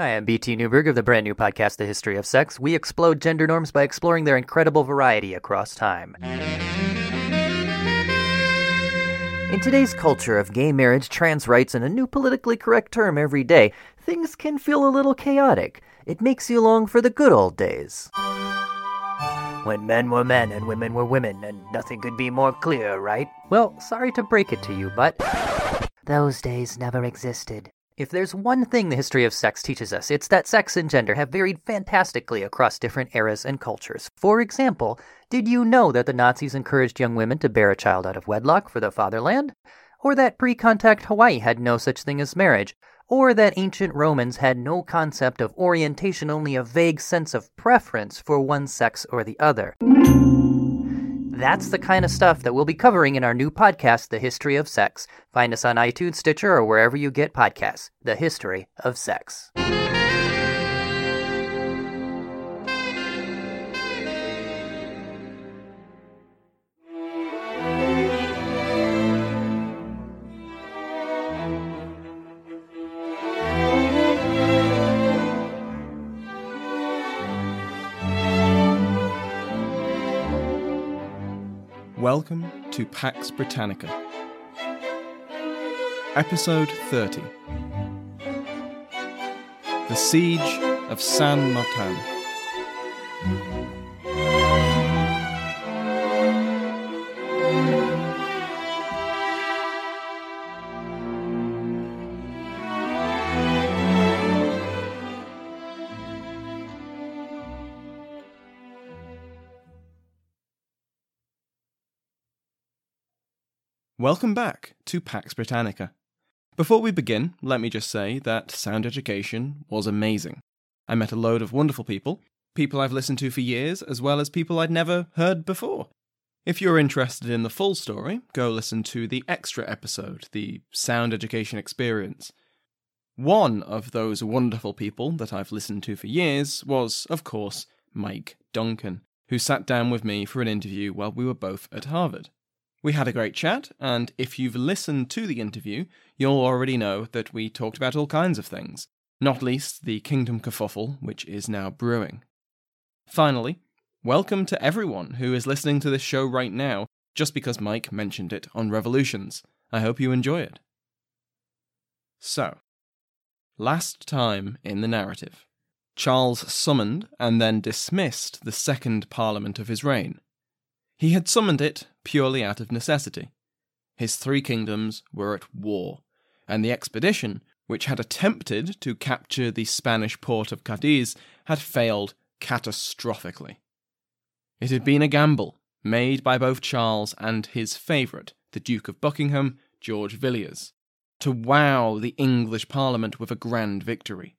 Hi, I'm BT Newberg of the brand new podcast, The History of Sex. We explode gender norms by exploring their incredible variety across time. In today's culture of gay marriage, trans rights, and a new politically correct term every day, things can feel a little chaotic. It makes you long for the good old days. When men were men and women were women, and nothing could be more clear, right? Well, sorry to break it to you, but those days never existed. If there's one thing the history of sex teaches us, it's that sex and gender have varied fantastically across different eras and cultures. For example, did you know that the Nazis encouraged young women to bear a child out of wedlock for the fatherland? Or that pre contact Hawaii had no such thing as marriage? Or that ancient Romans had no concept of orientation, only a vague sense of preference for one sex or the other? That's the kind of stuff that we'll be covering in our new podcast, The History of Sex. Find us on iTunes, Stitcher, or wherever you get podcasts. The History of Sex. Welcome to Pax Britannica. Episode 30 The Siege of San Martin. Welcome back to Pax Britannica. Before we begin, let me just say that sound education was amazing. I met a load of wonderful people, people I've listened to for years, as well as people I'd never heard before. If you're interested in the full story, go listen to the extra episode, the Sound Education Experience. One of those wonderful people that I've listened to for years was, of course, Mike Duncan, who sat down with me for an interview while we were both at Harvard. We had a great chat, and if you've listened to the interview, you'll already know that we talked about all kinds of things, not least the Kingdom kerfuffle, which is now brewing. Finally, welcome to everyone who is listening to this show right now just because Mike mentioned it on Revolutions. I hope you enjoy it. So, last time in the narrative, Charles summoned and then dismissed the second Parliament of his reign. He had summoned it purely out of necessity. His three kingdoms were at war, and the expedition, which had attempted to capture the Spanish port of Cadiz, had failed catastrophically. It had been a gamble made by both Charles and his favourite, the Duke of Buckingham, George Villiers, to wow the English Parliament with a grand victory.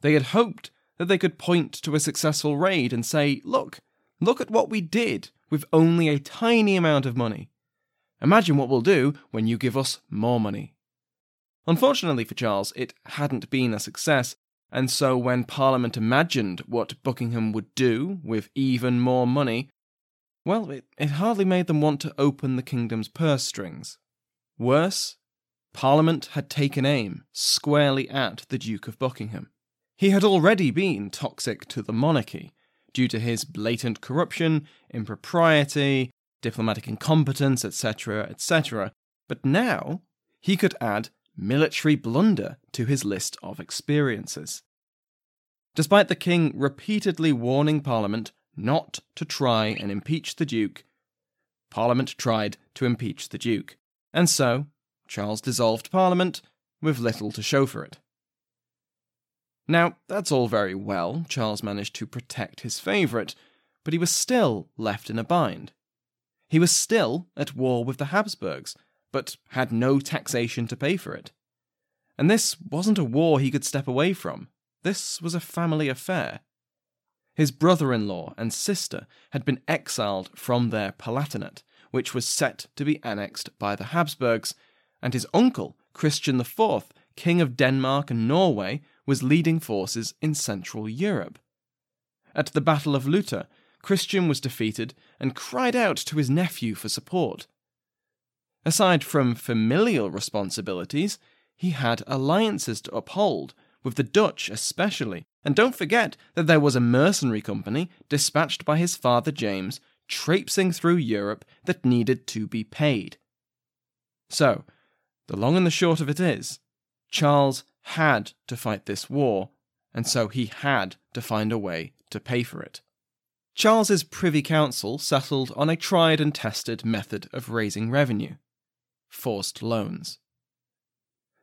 They had hoped that they could point to a successful raid and say, Look, look at what we did with only a tiny amount of money. Imagine what we'll do when you give us more money. Unfortunately for Charles, it hadn't been a success, and so when Parliament imagined what Buckingham would do with even more money, well, it, it hardly made them want to open the kingdom's purse strings. Worse, Parliament had taken aim squarely at the Duke of Buckingham. He had already been toxic to the monarchy, due to his blatant corruption, impropriety, diplomatic incompetence, etc., etc. But now he could add military blunder to his list of experiences. Despite the king repeatedly warning Parliament not to try and impeach the Duke, Parliament tried to impeach the Duke, and so Charles dissolved Parliament with little to show for it. Now, that's all very well, Charles managed to protect his favourite, but he was still left in a bind. He was still at war with the Habsburgs, but had no taxation to pay for it. And this wasn't a war he could step away from. This was a family affair. His brother in law and sister had been exiled from their Palatinate, which was set to be annexed by the Habsburgs, and his uncle, Christian IV, King of Denmark and Norway, was leading forces in Central Europe. At the Battle of Lutter, Christian was defeated and cried out to his nephew for support. Aside from familial responsibilities, he had alliances to uphold, with the Dutch especially, and don't forget that there was a mercenary company dispatched by his father James traipsing through Europe that needed to be paid. So, the long and the short of it is, Charles had to fight this war, and so he had to find a way to pay for it. Charles's Privy Council settled on a tried and tested method of raising revenue forced loans.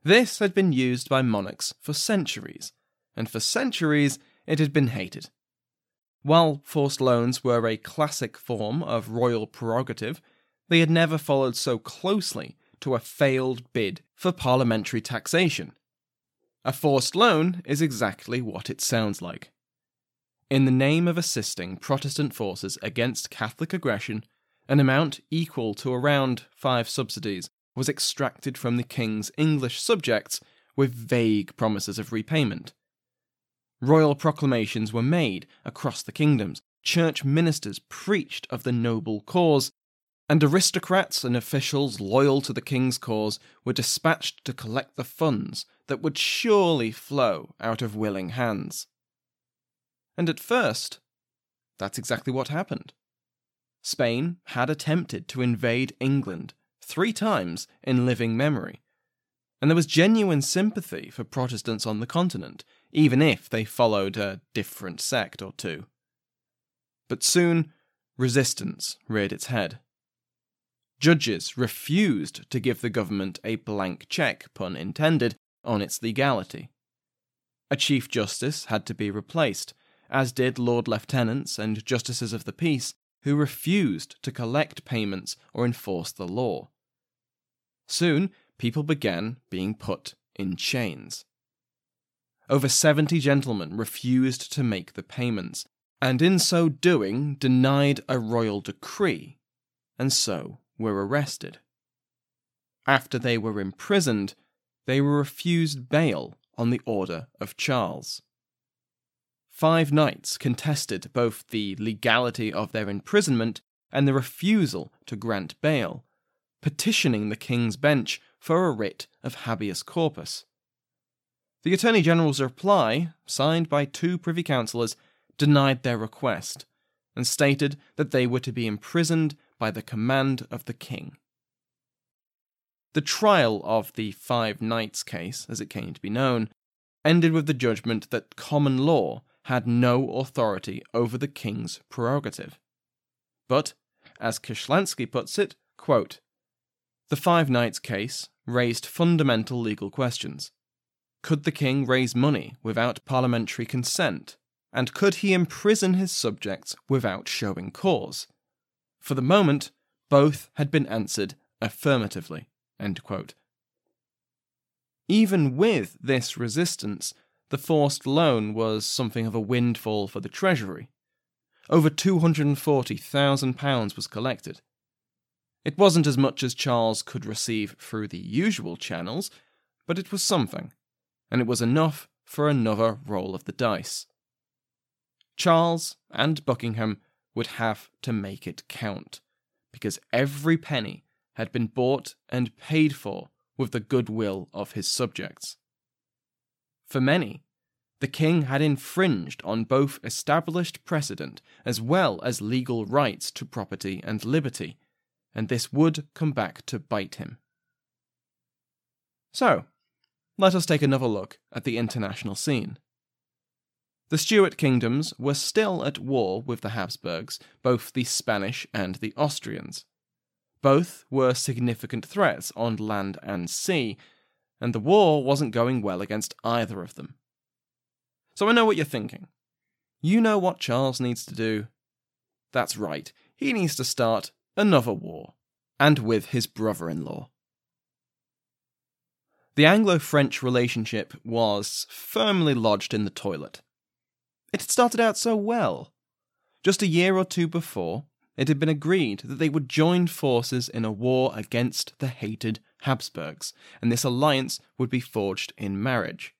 This had been used by monarchs for centuries, and for centuries it had been hated. While forced loans were a classic form of royal prerogative, they had never followed so closely to a failed bid for parliamentary taxation. A forced loan is exactly what it sounds like. In the name of assisting Protestant forces against Catholic aggression, an amount equal to around five subsidies was extracted from the king's English subjects with vague promises of repayment. Royal proclamations were made across the kingdoms, church ministers preached of the noble cause, and aristocrats and officials loyal to the king's cause were dispatched to collect the funds that would surely flow out of willing hands. And at first, that's exactly what happened. Spain had attempted to invade England three times in living memory, and there was genuine sympathy for Protestants on the continent, even if they followed a different sect or two. But soon, resistance reared its head. Judges refused to give the government a blank check, pun intended, on its legality. A Chief Justice had to be replaced, as did Lord Lieutenants and Justices of the Peace, who refused to collect payments or enforce the law. Soon, people began being put in chains. Over 70 gentlemen refused to make the payments, and in so doing denied a royal decree, and so were arrested. After they were imprisoned, they were refused bail on the order of Charles. Five knights contested both the legality of their imprisonment and the refusal to grant bail, petitioning the King's Bench for a writ of habeas corpus. The Attorney General's reply, signed by two Privy Councillors, denied their request and stated that they were to be imprisoned by the command of the King. The trial of the Five Knights case, as it came to be known, ended with the judgment that common law had no authority over the king's prerogative. But, as Kishlansky puts it, quote, the Five Knights case raised fundamental legal questions. Could the king raise money without parliamentary consent? And could he imprison his subjects without showing cause? For the moment, both had been answered affirmatively. Even with this resistance, the forced loan was something of a windfall for the Treasury. Over £240,000 was collected. It wasn't as much as Charles could receive through the usual channels, but it was something, and it was enough for another roll of the dice. Charles and Buckingham would have to make it count, because every penny had been bought and paid for with the goodwill of his subjects. For many, the king had infringed on both established precedent as well as legal rights to property and liberty, and this would come back to bite him. So, let us take another look at the international scene. The Stuart kingdoms were still at war with the Habsburgs, both the Spanish and the Austrians. Both were significant threats on land and sea, and the war wasn't going well against either of them. So I know what you're thinking. You know what Charles needs to do? That's right, he needs to start another war, and with his brother in law. The Anglo French relationship was firmly lodged in the toilet. It had started out so well. Just a year or two before, it had been agreed that they would join forces in a war against the hated Habsburgs, and this alliance would be forged in marriage.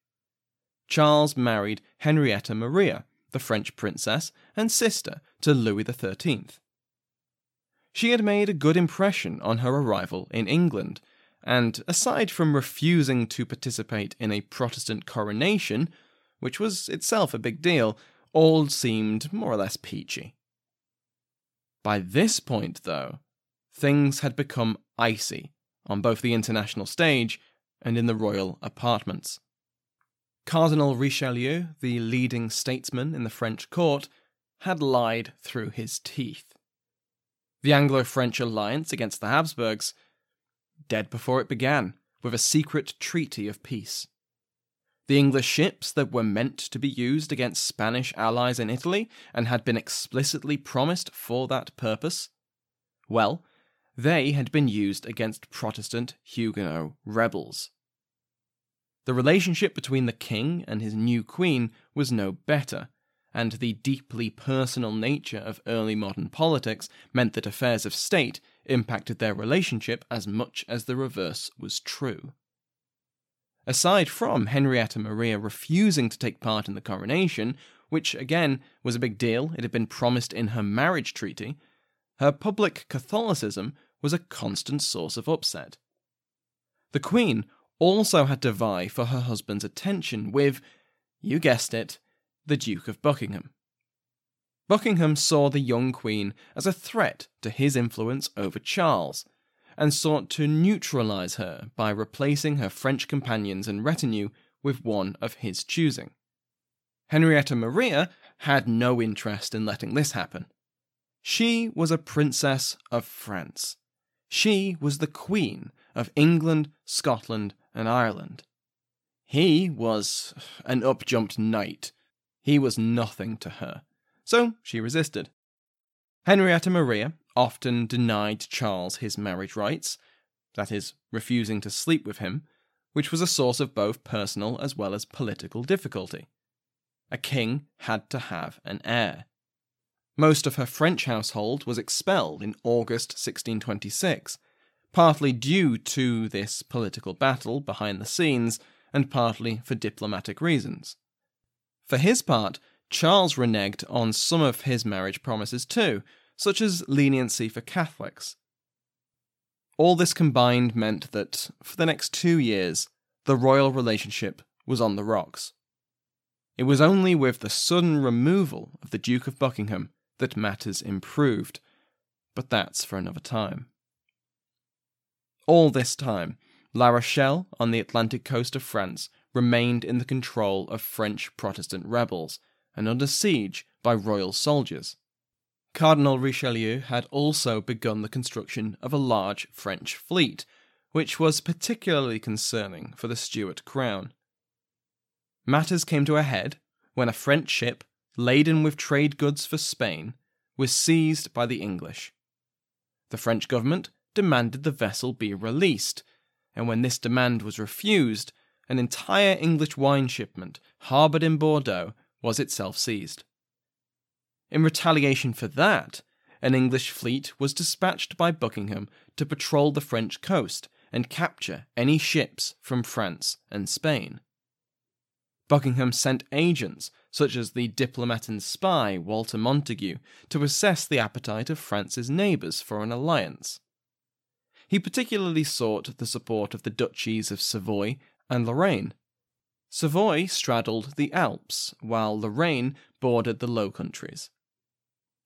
Charles married Henrietta Maria, the French princess and sister to Louis XIII. She had made a good impression on her arrival in England, and aside from refusing to participate in a Protestant coronation, which was itself a big deal, all seemed more or less peachy. By this point, though, things had become icy on both the international stage and in the royal apartments. Cardinal Richelieu, the leading statesman in the French court, had lied through his teeth. The Anglo French alliance against the Habsburgs, dead before it began, with a secret treaty of peace. The English ships that were meant to be used against Spanish allies in Italy and had been explicitly promised for that purpose, well, they had been used against Protestant Huguenot rebels. The relationship between the king and his new queen was no better, and the deeply personal nature of early modern politics meant that affairs of state impacted their relationship as much as the reverse was true. Aside from Henrietta Maria refusing to take part in the coronation, which again was a big deal, it had been promised in her marriage treaty, her public Catholicism was a constant source of upset. The Queen also had to vie for her husband's attention with, you guessed it, the Duke of Buckingham. Buckingham saw the young Queen as a threat to his influence over Charles, and sought to neutralize her by replacing her French companions and retinue with one of his choosing. Henrietta Maria had no interest in letting this happen. She was a princess of France. She was the queen of England, Scotland, and Ireland. He was an upjumped knight. He was nothing to her. So she resisted. Henrietta Maria often denied Charles his marriage rights, that is, refusing to sleep with him, which was a source of both personal as well as political difficulty. A king had to have an heir. Most of her French household was expelled in August 1626, partly due to this political battle behind the scenes, and partly for diplomatic reasons. For his part, Charles reneged on some of his marriage promises too, such as leniency for Catholics. All this combined meant that, for the next two years, the royal relationship was on the rocks. It was only with the sudden removal of the Duke of Buckingham that matters improved, but that's for another time. All this time, La Rochelle on the Atlantic coast of France remained in the control of French Protestant rebels and under siege by royal soldiers. Cardinal Richelieu had also begun the construction of a large French fleet, which was particularly concerning for the Stuart crown. Matters came to a head when a French ship, laden with trade goods for Spain, was seized by the English. The French government demanded the vessel be released, and when this demand was refused, an entire English wine shipment harboured in Bordeaux was itself seized. In retaliation for that, an English fleet was dispatched by Buckingham to patrol the French coast and capture any ships from France and Spain. Buckingham sent agents, such as the diplomat and spy Walter Montagu, to assess the appetite of France's neighbours for an alliance. He particularly sought the support of the duchies of Savoy and Lorraine. Savoy straddled the Alps, while Lorraine bordered the Low Countries.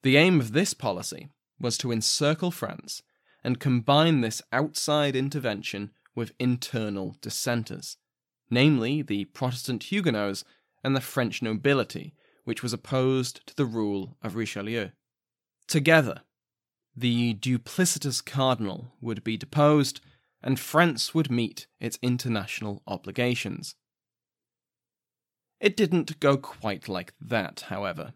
The aim of this policy was to encircle France and combine this outside intervention with internal dissenters. namely the Protestant Huguenots and the French nobility, which was opposed to the rule of Richelieu. Together, the duplicitous cardinal would be deposed, and France would meet its international obligations. It didn't go quite like that, however.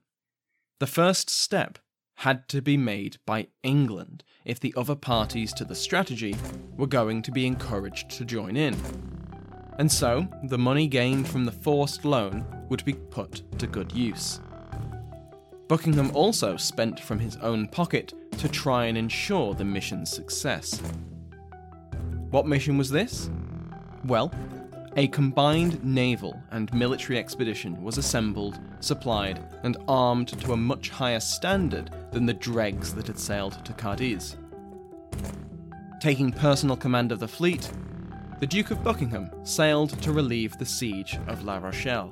The first step had to be made by England if the other parties to the strategy were going to be encouraged to join in. And so, the money gained from the forced loan would be put to good use. Buckingham also spent from his own pocket to try and ensure the mission's success. What mission was this? Well, a combined naval and military expedition was assembled, supplied, and armed to a much higher standard than the dregs that had sailed to Cadiz. Taking personal command of the fleet, the Duke of Buckingham sailed to relieve the siege of La Rochelle.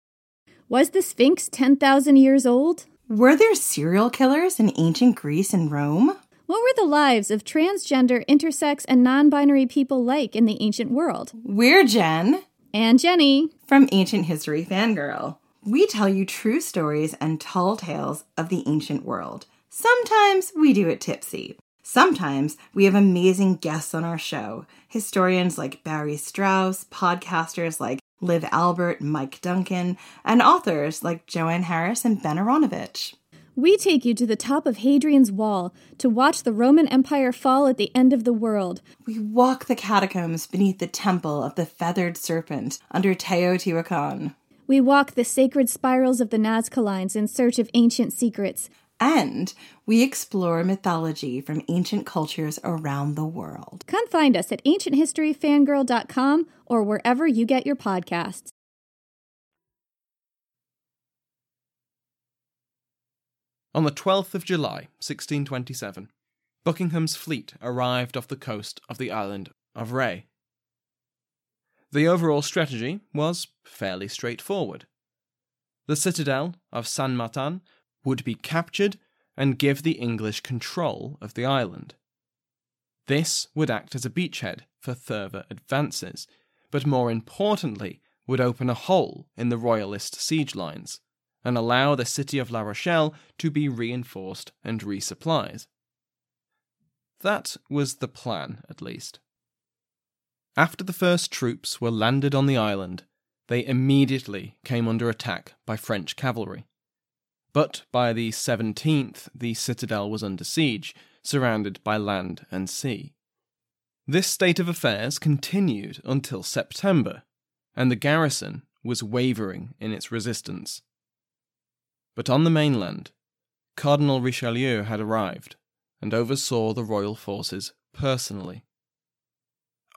Was the Sphinx 10,000 years old? Were there serial killers in ancient Greece and Rome? What were the lives of transgender, intersex, and non binary people like in the ancient world? We're Jen. And Jenny. From Ancient History Fangirl. We tell you true stories and tall tales of the ancient world. Sometimes we do it tipsy. Sometimes we have amazing guests on our show historians like Barry Strauss, podcasters like Liv Albert, Mike Duncan, and authors like Joanne Harris and Ben Aaronovitch. We take you to the top of Hadrian's Wall to watch the Roman Empire fall at the end of the world. We walk the catacombs beneath the temple of the feathered serpent under Teotihuacan. We walk the sacred spirals of the Nazca Lines in search of ancient secrets. And we explore mythology from ancient cultures around the world. Come find us at ancienthistoryfangirl.com or wherever you get your podcasts. On the 12th of July, 1627, Buckingham's fleet arrived off the coast of the island of Ré. The overall strategy was fairly straightforward. The citadel of San Martin would be captured and give the English control of the island. This would act as a beachhead for further advances, but more importantly, would open a hole in the Royalist siege lines and allow the city of La Rochelle to be reinforced and resupplied. That was the plan, at least. After the first troops were landed on the island, they immediately came under attack by French cavalry. But by the 17th, the citadel was under siege, surrounded by land and sea. This state of affairs continued until September, and the garrison was wavering in its resistance. But on the mainland, Cardinal Richelieu had arrived and oversaw the royal forces personally.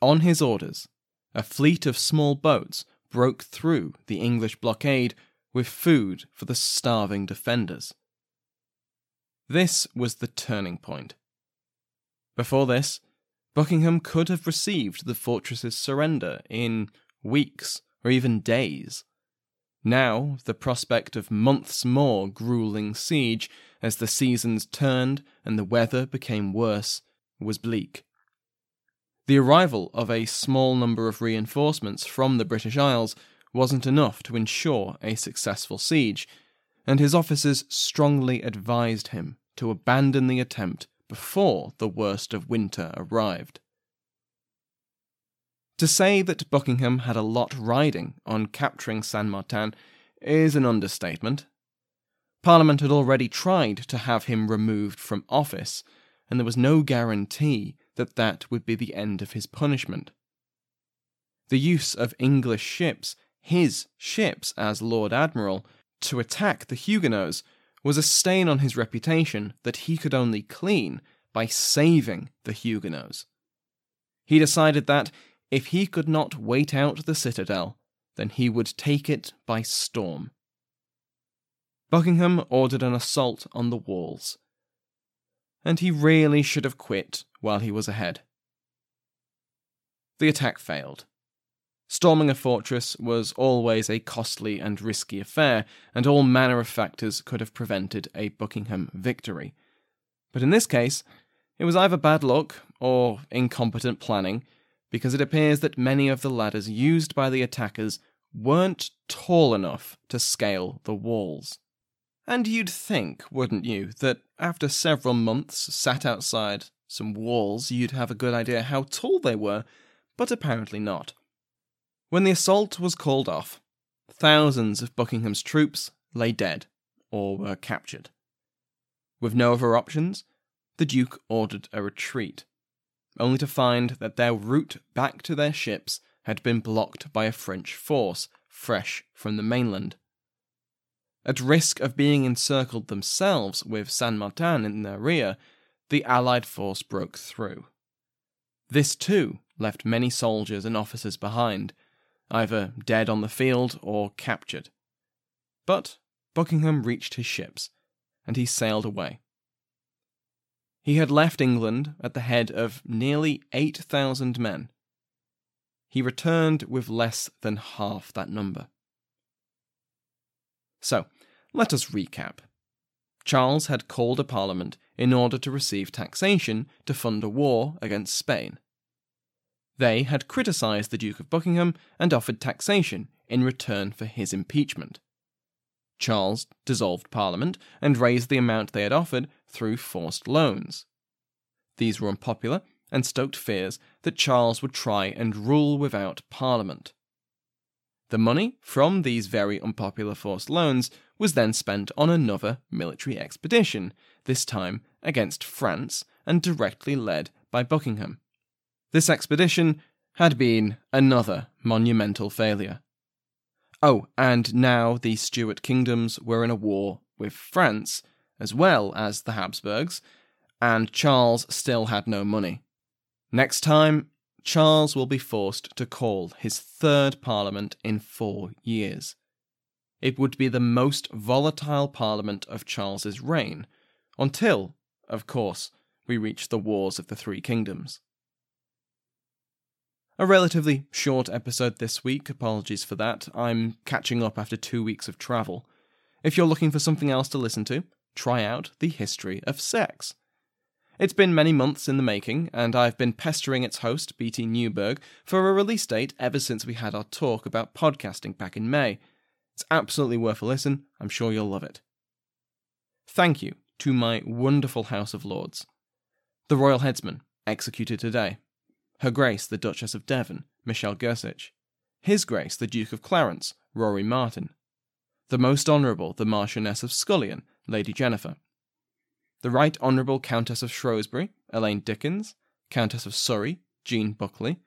On his orders, a fleet of small boats broke through the English blockade with food for the starving defenders. This was the turning point. Before this, Buckingham could have received the fortress's surrender in weeks or even days. Now, the prospect of months more grueling siege as the seasons turned and the weather became worse was bleak. The arrival of a small number of reinforcements from the British Isles wasn't enough to ensure a successful siege, and his officers strongly advised him to abandon the attempt before the worst of winter arrived. To say that Buckingham had a lot riding on capturing Saint Martin is an understatement. Parliament had already tried to have him removed from office, and there was no guarantee that that would be the end of his punishment. The use of English ships, his ships as Lord Admiral, to attack the Huguenots was a stain on his reputation that he could only clean by saving the Huguenots. He decided that if he could not wait out the citadel, then he would take it by storm. Buckingham ordered an assault on the walls, and he really should have quit while he was ahead. The attack failed. Storming a fortress was always a costly and risky affair, and all manner of factors could have prevented a Buckingham victory. But in this case, it was either bad luck or incompetent planning, because it appears that many of the ladders used by the attackers weren't tall enough to scale the walls. And you'd think, wouldn't you, that after several months sat outside some walls, you'd have a good idea how tall they were, but apparently not. When the assault was called off, thousands of Buckingham's troops lay dead or were captured. With no other options, the Duke ordered a retreat, only to find that their route back to their ships had been blocked by a French force fresh from the mainland. At risk of being encircled themselves with Saint Martin in their rear, the Allied force broke through. This too left many soldiers and officers behind, either dead on the field or captured. But Buckingham reached his ships, and he sailed away. He had left England at the head of nearly 8,000 men. He returned with less than half that number. So, let us recap. Charles had called a parliament in order to receive taxation to fund a war against Spain. They had criticised the Duke of Buckingham and offered taxation in return for his impeachment. Charles dissolved Parliament and raised the amount they had offered through forced loans. These were unpopular and stoked fears that Charles would try and rule without Parliament. The money from these very unpopular forced loans was then spent on another military expedition, this time against France and directly led by Buckingham. This expedition had been another monumental failure. Oh, and now the Stuart kingdoms were in a war with France, as well as the Habsburgs, and Charles still had no money. Next time, Charles will be forced to call his third parliament in four years. It would be the most volatile parliament of Charles's reign, until, of course, we reach the Wars of the Three Kingdoms. A relatively short episode this week, apologies for that. I'm catching up after two weeks of travel. If you're looking for something else to listen to, try out The History of Sex. It's been many months in the making, and I've been pestering its host, BT Newberg, for a release date ever since we had our talk about podcasting back in May. It's absolutely worth a listen, I'm sure you'll love it. Thank you to my wonderful House of Lords. The Royal Headsman, executed today. Her Grace the Duchess of Devon, Michelle Gersich. His Grace the Duke of Clarence, Rory Martin. The Most Honourable the Marchioness of Scullion, Lady Jennifer. The Right Honourable Countess of Shrewsbury, Elaine Dickens. Countess of Surrey, Jean Buckley.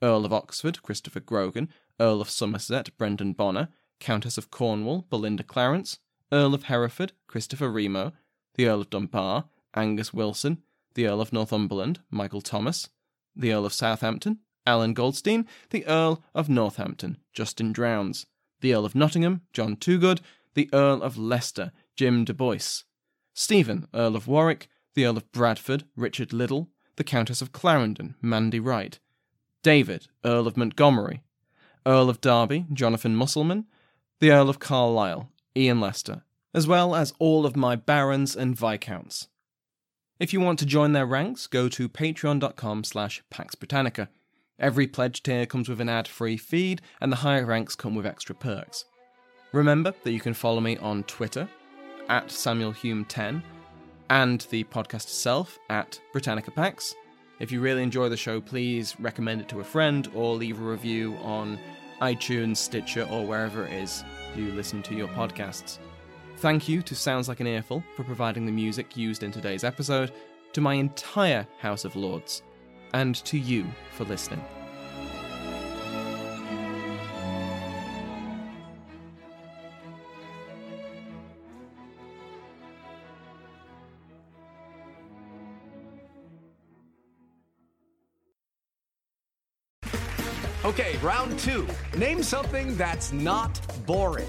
Earl of Oxford, Christopher Grogan. Earl of Somerset, Brendan Bonner. Countess of Cornwall, Belinda Clarence. Earl of Hereford, Christopher Remo. The Earl of Dunbar, Angus Wilson. The Earl of Northumberland, Michael Thomas the Earl of Southampton, Alan Goldstein, the Earl of Northampton, Justin Drowns, the Earl of Nottingham, John Toogood, the Earl of Leicester, Jim de Boyce, Stephen, Earl of Warwick, the Earl of Bradford, Richard Liddell, the Countess of Clarendon, Mandy Wright, David, Earl of Montgomery, Earl of Derby, Jonathan Musselman, the Earl of Carlisle, Ian Lester, as well as all of my barons and viscounts. If you want to join their ranks, go to patreon.com slash Pax Britannica. Every pledge tier comes with an ad-free feed, and the higher ranks come with extra perks. Remember that you can follow me on Twitter, at SamuelHume10, and the podcast itself, at Britannica Pax. If you really enjoy the show, please recommend it to a friend or leave a review on iTunes, Stitcher, or wherever it is you listen to your podcasts. Thank you to Sounds Like an Earful for providing the music used in today's episode, to my entire House of Lords, and to you for listening. Okay, round two. Name something that's not boring